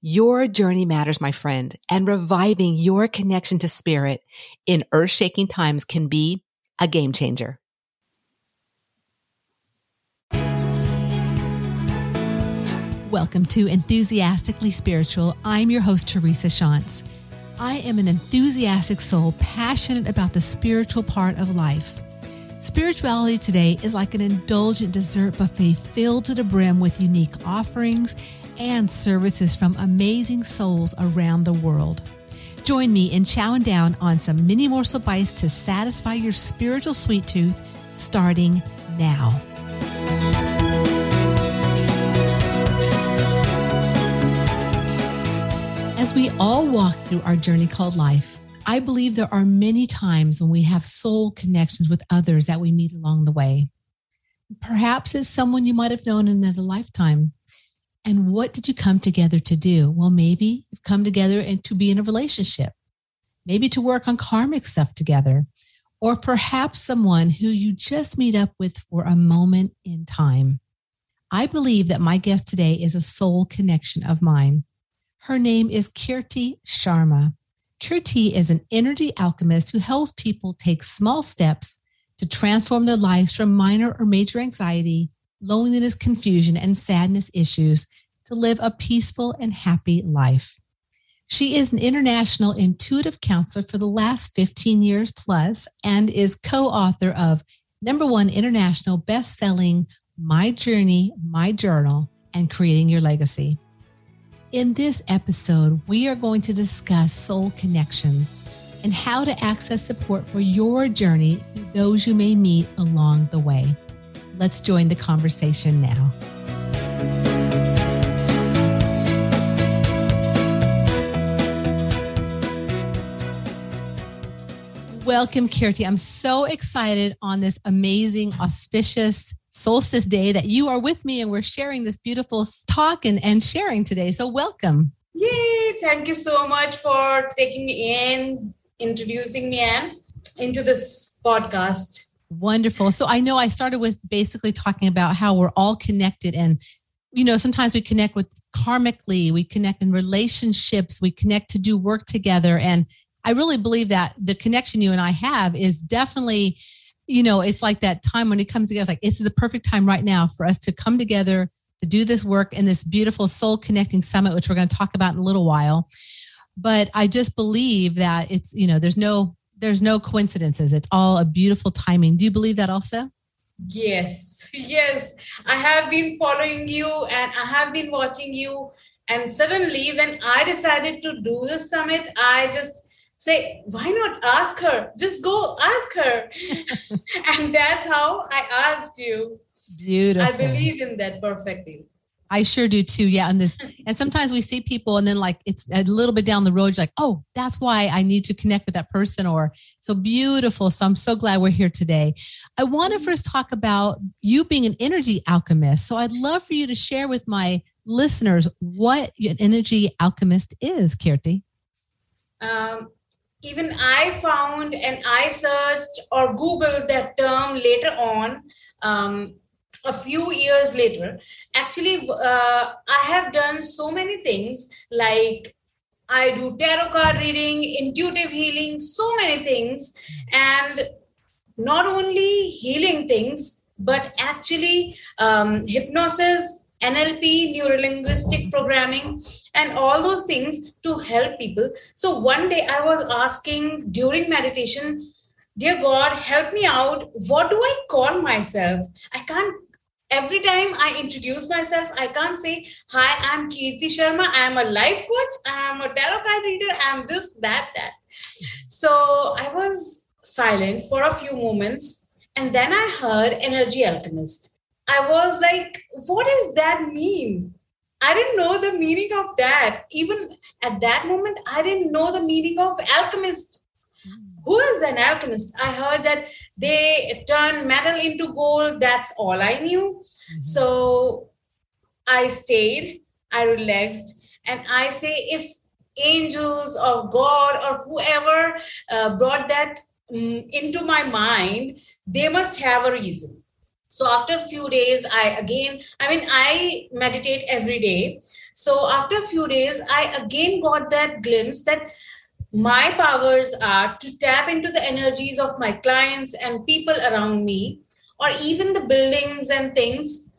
Your journey matters, my friend, and reviving your connection to spirit in earth shaking times can be a game changer. Welcome to Enthusiastically Spiritual. I'm your host, Teresa Shantz. I am an enthusiastic soul passionate about the spiritual part of life. Spirituality today is like an indulgent dessert buffet filled to the brim with unique offerings and services from amazing souls around the world. Join me in chowing down on some mini morsel bites to satisfy your spiritual sweet tooth starting now. As we all walk through our journey called life, I believe there are many times when we have soul connections with others that we meet along the way. Perhaps it's someone you might have known in another lifetime. And what did you come together to do? Well, maybe you've come together and to be in a relationship, maybe to work on karmic stuff together, or perhaps someone who you just meet up with for a moment in time. I believe that my guest today is a soul connection of mine. Her name is Kirti Sharma. Kirti is an energy alchemist who helps people take small steps to transform their lives from minor or major anxiety loneliness, confusion, and sadness issues to live a peaceful and happy life. She is an international intuitive counselor for the last 15 years plus and is co author of number one international best selling My Journey, My Journal, and Creating Your Legacy. In this episode, we are going to discuss soul connections and how to access support for your journey through those you may meet along the way. Let's join the conversation now. Welcome, Kirti. I'm so excited on this amazing, auspicious solstice day that you are with me and we're sharing this beautiful talk and, and sharing today. So, welcome. Yay! Thank you so much for taking me in, introducing me in, into this podcast. Wonderful. So I know I started with basically talking about how we're all connected and you know sometimes we connect with karmically, we connect in relationships, we connect to do work together and I really believe that the connection you and I have is definitely you know, it's like that time when it comes together it's like this is a perfect time right now for us to come together to do this work in this beautiful soul connecting summit which we're going to talk about in a little while. But I just believe that it's, you know, there's no there's no coincidences. It's all a beautiful timing. Do you believe that also? Yes, yes. I have been following you and I have been watching you. And suddenly, when I decided to do the summit, I just say, why not ask her? Just go ask her. and that's how I asked you. Beautiful. I believe in that perfectly. I sure do too. Yeah. And this, and sometimes we see people and then like it's a little bit down the road, You're like, oh, that's why I need to connect with that person or so beautiful. So I'm so glad we're here today. I want to mm-hmm. first talk about you being an energy alchemist. So I'd love for you to share with my listeners what an energy alchemist is, Kirti. Um, even I found and I searched or Googled that term later on. Um, a few years later actually uh, i have done so many things like i do tarot card reading intuitive healing so many things and not only healing things but actually um, hypnosis NLP, neurolinguistic programming, and all those things to help people. So one day I was asking during meditation, Dear God, help me out. What do I call myself? I can't every time I introduce myself, I can't say, Hi, I'm Kirti Sharma. I'm a life coach. I'm a tarot card reader. I'm this, that, that. So I was silent for a few moments. And then I heard energy alchemist. I was like, What does that mean? I didn't know the meaning of that. Even at that moment, I didn't know the meaning of alchemist. Who is an alchemist? I heard that they turn metal into gold. That's all I knew. Mm-hmm. So I stayed, I relaxed, and I say, if angels or God or whoever uh, brought that um, into my mind, they must have a reason so after a few days i again i mean i meditate every day so after a few days i again got that glimpse that my powers are to tap into the energies of my clients and people around me or even the buildings and things.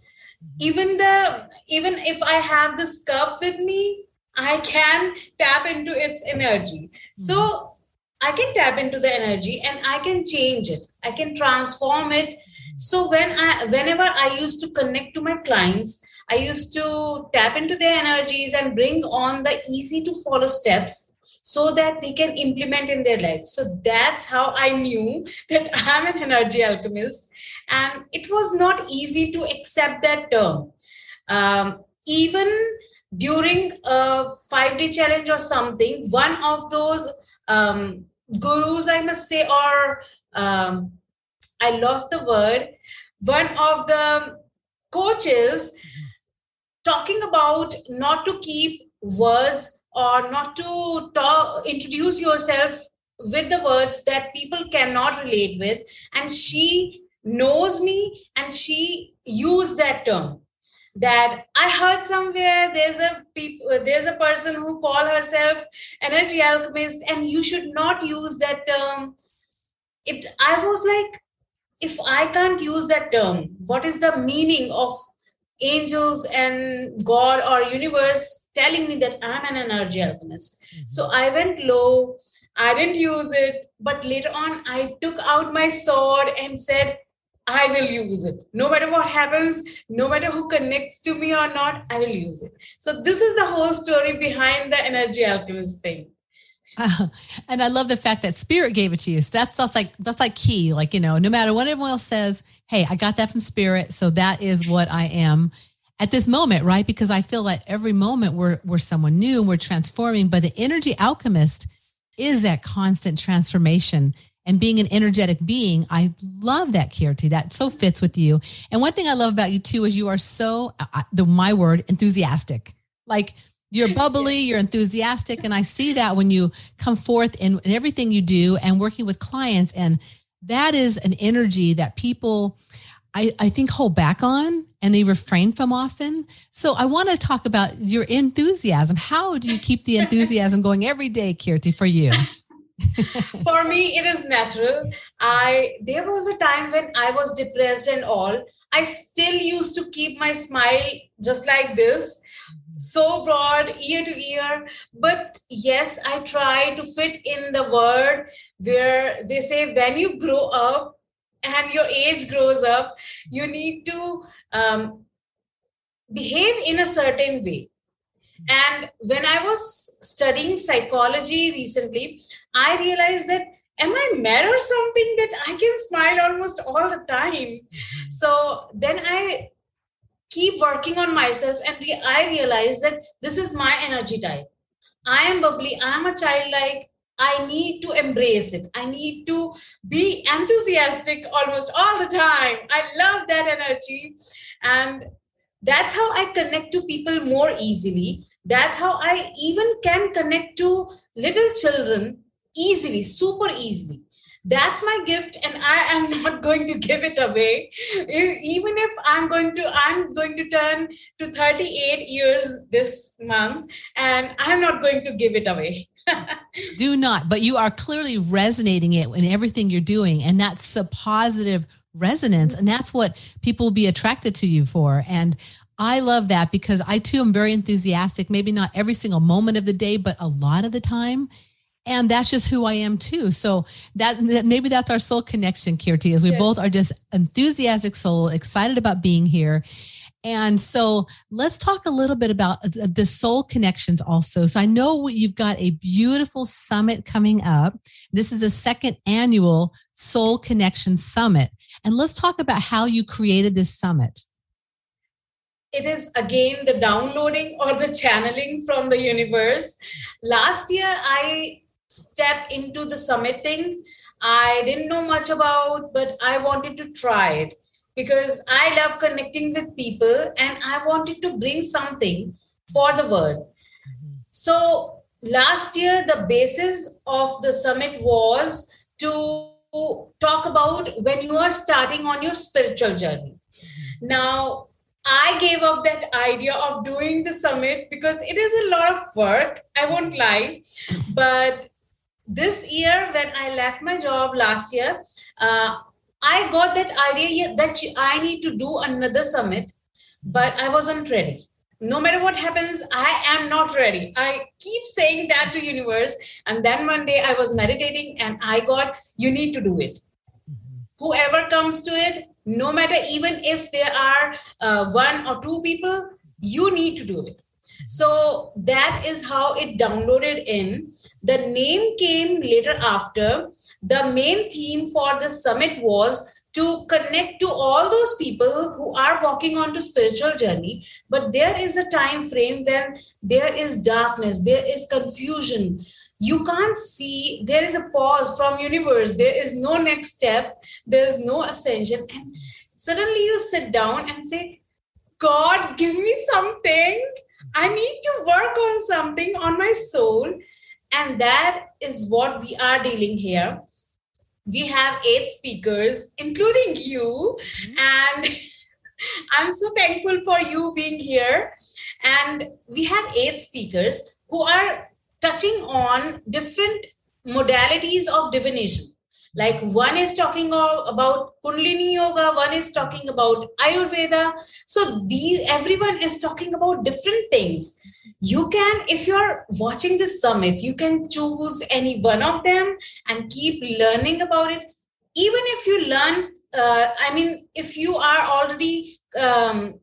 Even the even if i have this cup with me i can tap into its energy. So mm-hmm. i can tap into the energy and i can change it. I can transform it. Mm-hmm. So when i whenever i used to connect to my clients i used to tap into their energies and bring on the easy to follow steps so that they can implement in their life. So that's how i knew that i'm an energy alchemist. And it was not easy to accept that term. Um, even during a five day challenge or something one of those um, gurus i must say or um, I lost the word. One of the coaches talking about not to keep words or not to talk, introduce yourself with the words that people cannot relate with. And she knows me and she used that term that I heard somewhere there's a people there's a person who call herself energy alchemist and you should not use that term. It I was like, if I can't use that term, what is the meaning of angels and God or universe telling me that I'm an energy alchemist? Mm-hmm. So I went low. I didn't use it, but later on, I took out my sword and said, I will use it. No matter what happens, no matter who connects to me or not, I will use it. So, this is the whole story behind the energy alchemist thing. And I love the fact that spirit gave it to you. So that's that's like that's like key. Like you know, no matter what everyone else says, hey, I got that from spirit, so that is what I am at this moment, right? Because I feel like every moment we're we're someone new and we're transforming. But the energy alchemist is that constant transformation and being an energetic being. I love that, Kirti. That so fits with you. And one thing I love about you too is you are so the my word enthusiastic. Like you're bubbly, you're enthusiastic. And I see that when you come forth in, in everything you do and working with clients. And that is an energy that people, I, I think, hold back on and they refrain from often. So I want to talk about your enthusiasm. How do you keep the enthusiasm going every day, Kirti, for you? for me it is natural i there was a time when i was depressed and all i still used to keep my smile just like this so broad ear to ear. But yes i try to fit in the word where they say when you grow up and your age grows up you need to um, behave in a certain way. And when i was studying psychology recently i realized that am i mad or something that i can smile almost all the time? Mm-hmm. so then i keep working on myself and re- i realize that this is my energy type. I am bubbly i am a childlike i need to embrace it. I need to be enthusiastic almost all the time. I love that energy and that's how i connect to people more easily. That's how i even can connect to little children easily super easily that's my gift and i am not going to give it away. Even if i'm going to i'm going to turn to 38 years this month and i'm not going to give it away. Do not but you are clearly resonating it in everything you're doing and that's a positive resonance and that's what people will be attracted to you for and I love that because I too am very enthusiastic, maybe not every single moment of the day, but a lot of the time and that's just who I am too. So that, maybe that's our soul connection, Kirti, is we yes. both are just enthusiastic soul, excited about being here. And so let's talk a little bit about uh, the soul connections also. So I know you've got a beautiful summit coming up. This is a second annual Soul Connection Summit. And let's talk about how you created this summit. it is again the downloading or the channeling from the universe. Last year, I stepped into the summit thing. I didn't know much about, but I wanted to try it because I love connecting with people and I wanted to bring something for the world. So last year, the basis of the summit was to talk about when you are starting on your spiritual journey. Now, I gave up that idea of doing the summit because it is a lot of work. I won't lie. But this year, when I left my job last year, uh, I got that idea that I need to do another summit, but I wasn't ready. No matter what happens, I am not ready. I keep saying that to universe. And then one day I was meditating and I got, you need to do it. Mm-hmm. Whoever comes to it, no matter even if there are uh, one or two people, you need to do it. So that is how it downloaded in. The name came later after. The main theme for the summit was to connect to all those people who are walking on to spiritual journey. But there is a time frame when there is darkness there is confusion. You can't see. There is a pause from universe. There is no next step. There is no ascension. And suddenly you sit down and say god give me something I need to work on something on my soul. And that is what we are dealing here. We have eight speakers, including you. Mm-hmm. And I'm so thankful for you being here. And we have eight speakers who are touching on different modalities of divination like one is talking about kundalini yoga one is talking about ayurveda. So these everyone is talking about different things. You can if you're watching this summit you can choose any one of them and keep learning about it. Even if you learn uh, i mean if you are already um,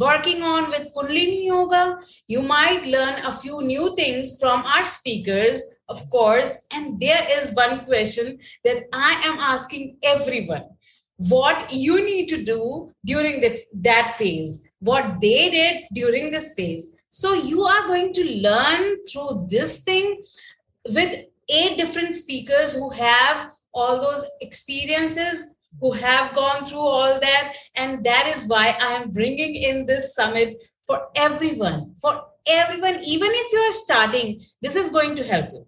working on with kundalini yoga you might learn a few new things from our speakers of course. And there is one question that I am asking everyone what you need to do during the, that phase, what they did during this phase. So you are going to learn through this thing with eight different speakers who have all those experiences who have gone through all that and that is why i am bringing in this summit for everyone for everyone even if you are starting this is going to help you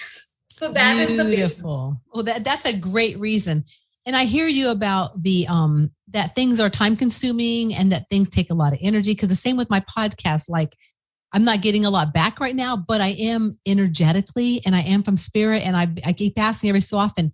so that Beautiful. is the beautiful. Well, that that's a great reason. And I hear you about the um that things are time consuming and that things take a lot of energy. Cause the same with my podcast, like I'm not getting a lot back right now, but I am energetically and I am from spirit. And I, I keep asking every so often,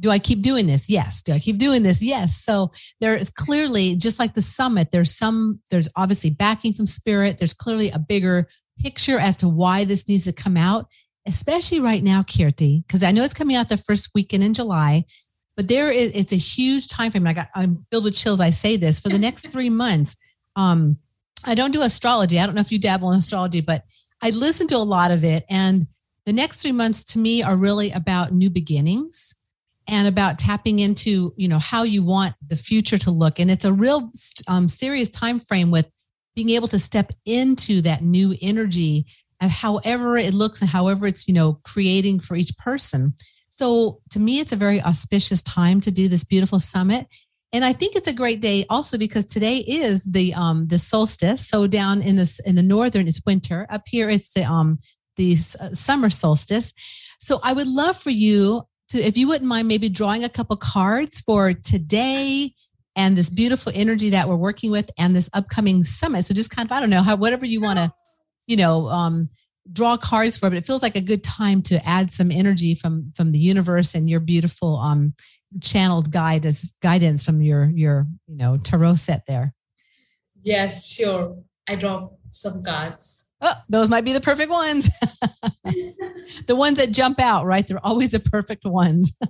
do I keep doing this? Yes. Do I keep doing this? Yes. So there is clearly, just like the summit, there's some, there's obviously backing from spirit. There's clearly a bigger picture as to why this needs to come out especially right now, Kirti, because I know it's coming out the first weekend in July, but there is it's a huge time frame. I got I'm filled with chills. I say this for the next three months. Um, I don't do astrology. I don't know if you dabble in astrology, but I listen to a lot of it. And the next three months to me are really about new beginnings and about tapping into you know how you want the future to look. And it's a real um, serious time frame with being able to step into that new energy however it looks and however it's you know creating for each person. So to me it's a very auspicious time to do this beautiful summit. And i think it's a great day also because today is the um the solstice. So down in this in the northern it's winter. Up here it's the um the uh, summer solstice. So i would love for you to if you wouldn't mind maybe drawing a couple cards for today and this beautiful energy that we're working with and this upcoming summit. So just kind of i don't know how whatever you want to you know um, draw cards for but it feels like a good time to add some energy from from the universe and your beautiful um channeled guide as guidance from your your you know tarot set there. Yes sure. I draw some cards oh, those might be the perfect ones. The ones that jump out right? They're always the perfect ones.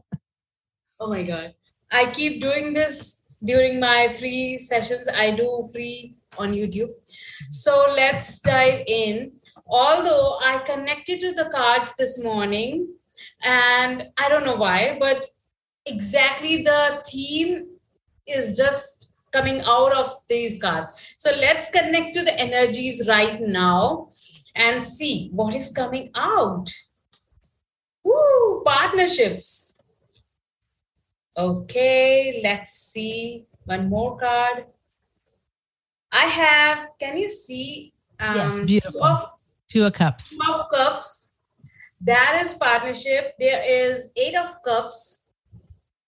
Oh my god. I keep doing this during my free sessions. I do free on YouTube. So let's dive in. Although I connected to the cards this morning, and I don't know why, but exactly the theme is just coming out of these cards. So let's connect to the energies right now and see what is coming out. Woo, partnerships. Okay, let's see one more card. I have, can you see? Um, yes, beautiful. Of, two of cups. Two of cups. That is partnership. There is eight of cups.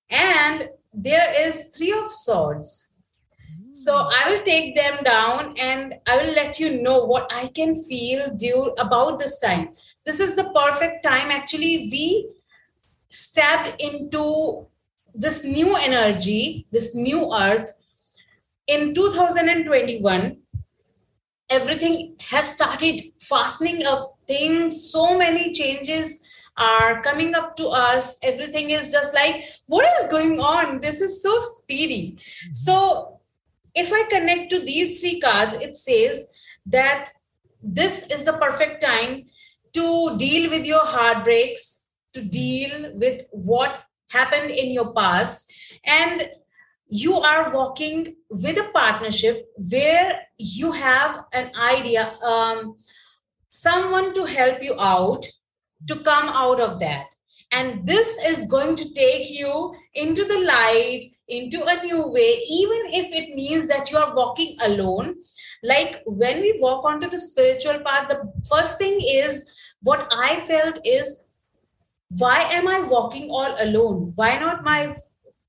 And there is three of swords. So I will take them down and I will let you know what I can feel due about this time. This is the perfect time. Actually, we stepped into this new energy, this new earth in 2021. Everything has started fastening up things, so many changes are coming up to us. Everything is just like, what is going on? This is so speedy. So if I connect to these three cards, it says that this is the perfect time to deal with your heartbreaks, to deal with what happened in your past. And you are walking with a partnership where you have an idea, um, someone to help you out to come out of that. And this is going to take you into the light, into a new way, even if it means that you are walking alone. Like when we walk onto the spiritual path, the first thing is what I felt is why am I walking all alone? Why not my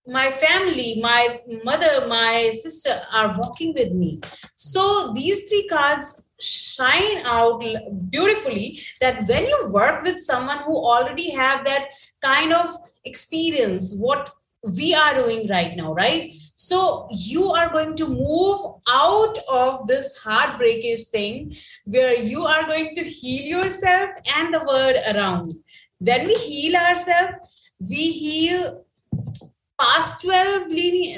my family, my mother, my sister are walking with me. So these three cards shine out beautifully that when you work with someone who already have that kind of experience what we are doing right now right? So you are going to move out of this heartbreakish thing where you are going to heal yourself and the world around when we heal ourselves we heal past 12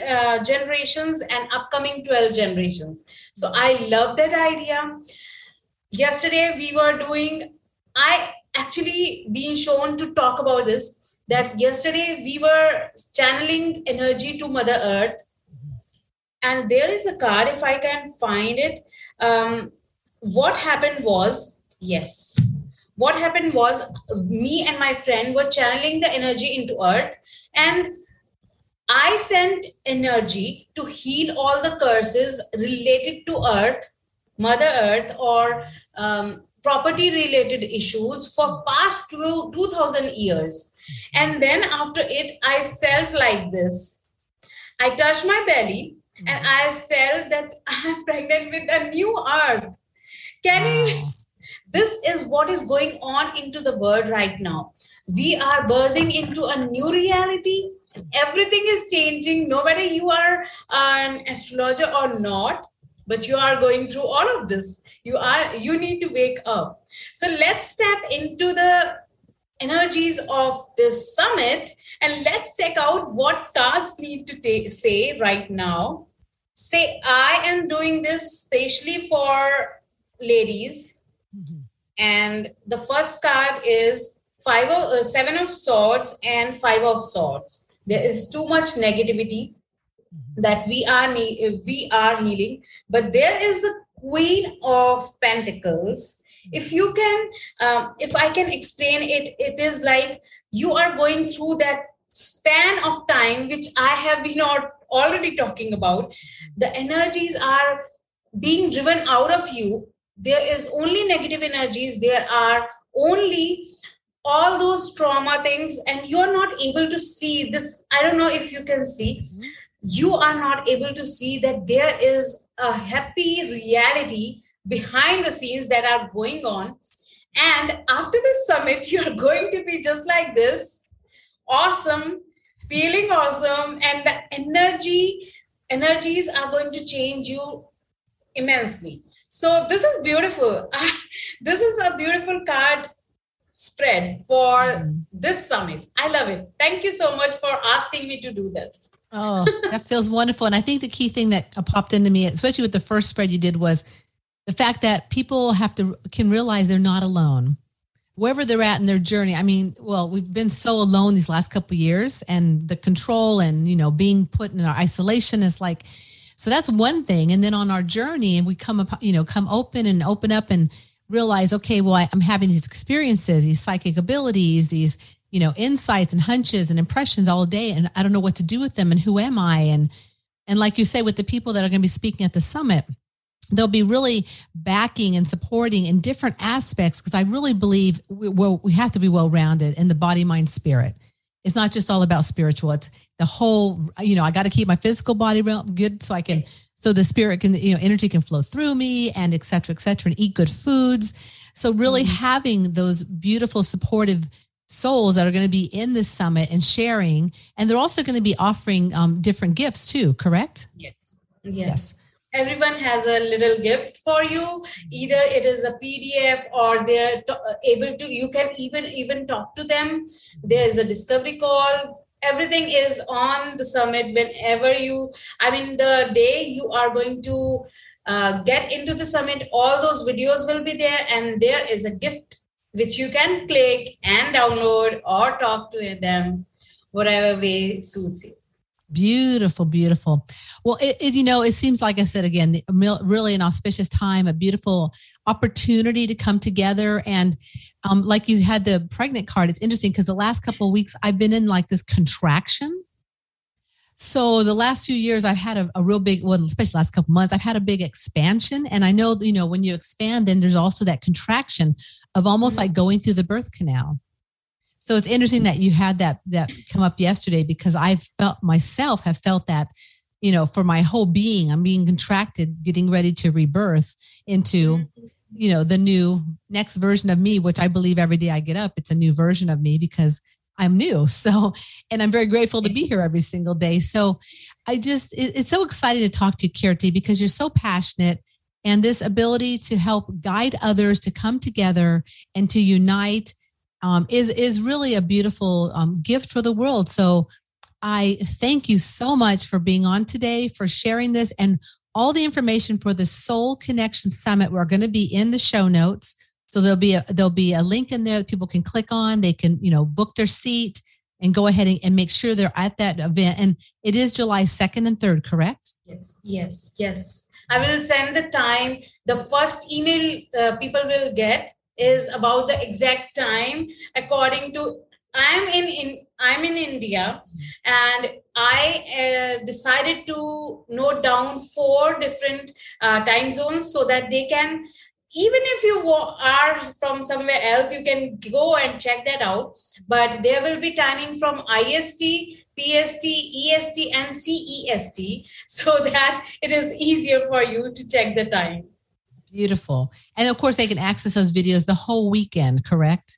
uh, generations and upcoming 12 generations. So i love that idea. Yesterday we were doing i actually been shown to talk about this that yesterday we were channeling energy to mother earth. And there is a card if i can find it. Um, what happened was yes. What happened was me and my friend were channeling the energy into earth. And I sent energy to heal all the curses related to Earth, Mother Earth, or um, property related issues for past two, 2000 years. Mm-hmm. And then after it, I felt like this. I touched my belly mm-hmm. and I felt that I'm pregnant with a new Earth. Can you? This is what is going on into the world right now. We are birthing into a new reality everything is changing no matter you are an astrologer or not but you are going through all of this you are you need to wake up so let's step into the energies of this summit and let's check out what cards need to ta- say right now. Say i am doing this specially for ladies. Mm-hmm. and the first card is five of uh, seven of swords and five of swords. There is too much negativity that we are we are healing but there is the queen of pentacles if you can um, if i can explain it it is like you are going through that span of time which i have been already talking about. The energies are being driven out of you. There is only negative energies. There are only all those trauma things and you're not able to see this. I don't know if you can see. You are not able to see that there is a happy reality behind the scenes that are going on and after this summit you're going to be just like this awesome feeling awesome and the energy energies are going to change you immensely so this is beautiful this is a beautiful card spread for mm-hmm. this summit. I love it. Thank you so much for asking me to do this. Oh, that feels wonderful. And I think the key thing that popped into me, especially with the first spread you did, was the fact that people have to can realize they're not alone wherever they're at in their journey i mean well we've been so alone these last couple years and the control and you know being put in our isolation is like So that's one thing. And then on our journey, and we come up, you know, come open and open up and realize, okay, well, I, I'm having these experiences, these psychic abilities, these, you know, insights and hunches and impressions all day, and I don't know what to do with them, and who am I? And and like you say, with the people that are going to be speaking at the summit, they'll be really backing and supporting in different aspects because I really believe we, well, we have to be well rounded in the body, mind, spirit. It's not just all about spiritual. It's the whole, you know, I got to keep my physical body real good so I can, so the spirit can, you know, energy can flow through me and et cetera, et cetera, and eat good foods. So really mm-hmm. having those beautiful, supportive souls that are going to be in this summit and sharing, and they're also going to be offering um, different gifts too, correct? Yes. Yes. yes everyone has a little gift for you. Either it is a pdf or they're able to you can even even talk to them. There is a discovery call. Everything is on the summit whenever you i mean the day you are going to uh, get into the summit all those videos will be there and there is a gift which you can click and download or talk to them whatever way suits you Beautiful, beautiful. Well, it, it, you know, it seems like I said again, really an auspicious time, a beautiful opportunity to come together. And um, like you had the pregnant card, it's interesting because the last couple of weeks I've been in like this contraction. So the last few years I've had a, a real big, well, especially last couple months, I've had a big expansion. And I know, you know, when you expand, then there's also that contraction of almost mm-hmm. like going through the birth canal. So it's interesting that you had that that come up yesterday because I felt myself have felt that, you know, for my whole being, I'm being contracted, getting ready to rebirth into, mm-hmm. you know, the new next version of me, which I believe every day I get up, it's a new version of me because I'm new. So, and I'm very grateful to be here every single day. So I just, it, it's so exciting to talk to you, Kirti, because you're so passionate and this ability to help guide others to come together and to unite um, is is really a beautiful um, gift for the world. So I thank you so much for being on today, for sharing this, and all the information for the Soul Connection Summit. We're going to be in the show notes, so there'll be a there'll be a link in there that people can click on. They can you know book their seat and go ahead and, and make sure they're at that event. And it is July second and third, correct? Yes, yes, yes. I will send the time. The first email uh, people will get is about the exact time according to i'm in, in i'm in india and i uh, decided to note down four different uh, time zones so that they can even if you are from somewhere else you can go and check that out. But there will be timing from ist pst est and cest so that it is easier for you to check the time Beautiful. And of course, they can access those videos the whole weekend, correct?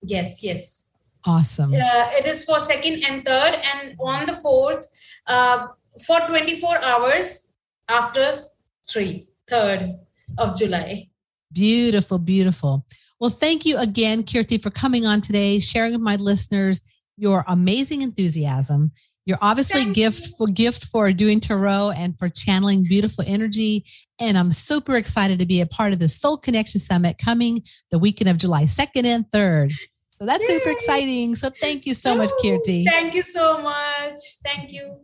Yes, yes. Awesome. Uh, it is for second and third, and on the fourth, uh, for 24 hours after three, third of July. Beautiful, beautiful. Well, thank you again, Kirti, for coming on today, sharing with my listeners your amazing enthusiasm you're obviously Thank gift you. for gift for doing tarot and for channeling beautiful energy. And I'm super excited to be a part of the Soul Connection Summit coming the weekend of July 2nd and 3rd. So that's Yay. super exciting. So thank you so much, Kirti. Thank you so much. Thank you.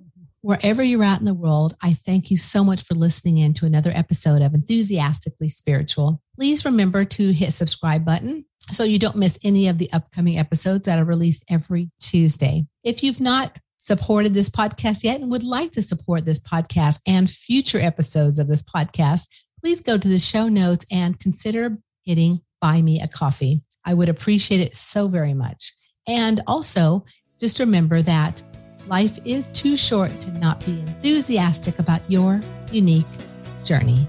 Wherever you're at in the world, I thank you so much for listening in to another episode of Enthusiastically Spiritual. Please remember to hit subscribe button so you don't miss any of the upcoming episodes that are released every Tuesday. If you've not supported this podcast yet and would like to support this podcast and future episodes of this podcast, please go to the show notes and consider hitting buy me a coffee. I would appreciate it so very much. And also, just remember that life is too short to not be enthusiastic about your unique journey.